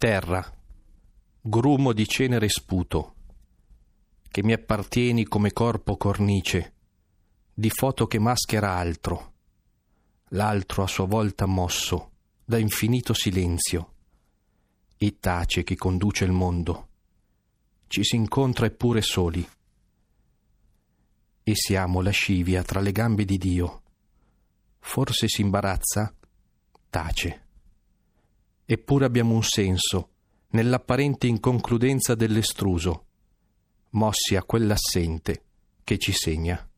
Terra, grumo di cenere sputo, che mi appartieni come corpo cornice, di foto che maschera altro, l'altro a sua volta mosso da infinito silenzio, e tace chi conduce il mondo. Ci si incontra eppure soli. E siamo lascivia tra le gambe di Dio. Forse si imbarazza? Tace. Eppure abbiamo un senso nell'apparente inconcludenza dell'estruso, mossi a quell'assente che ci segna.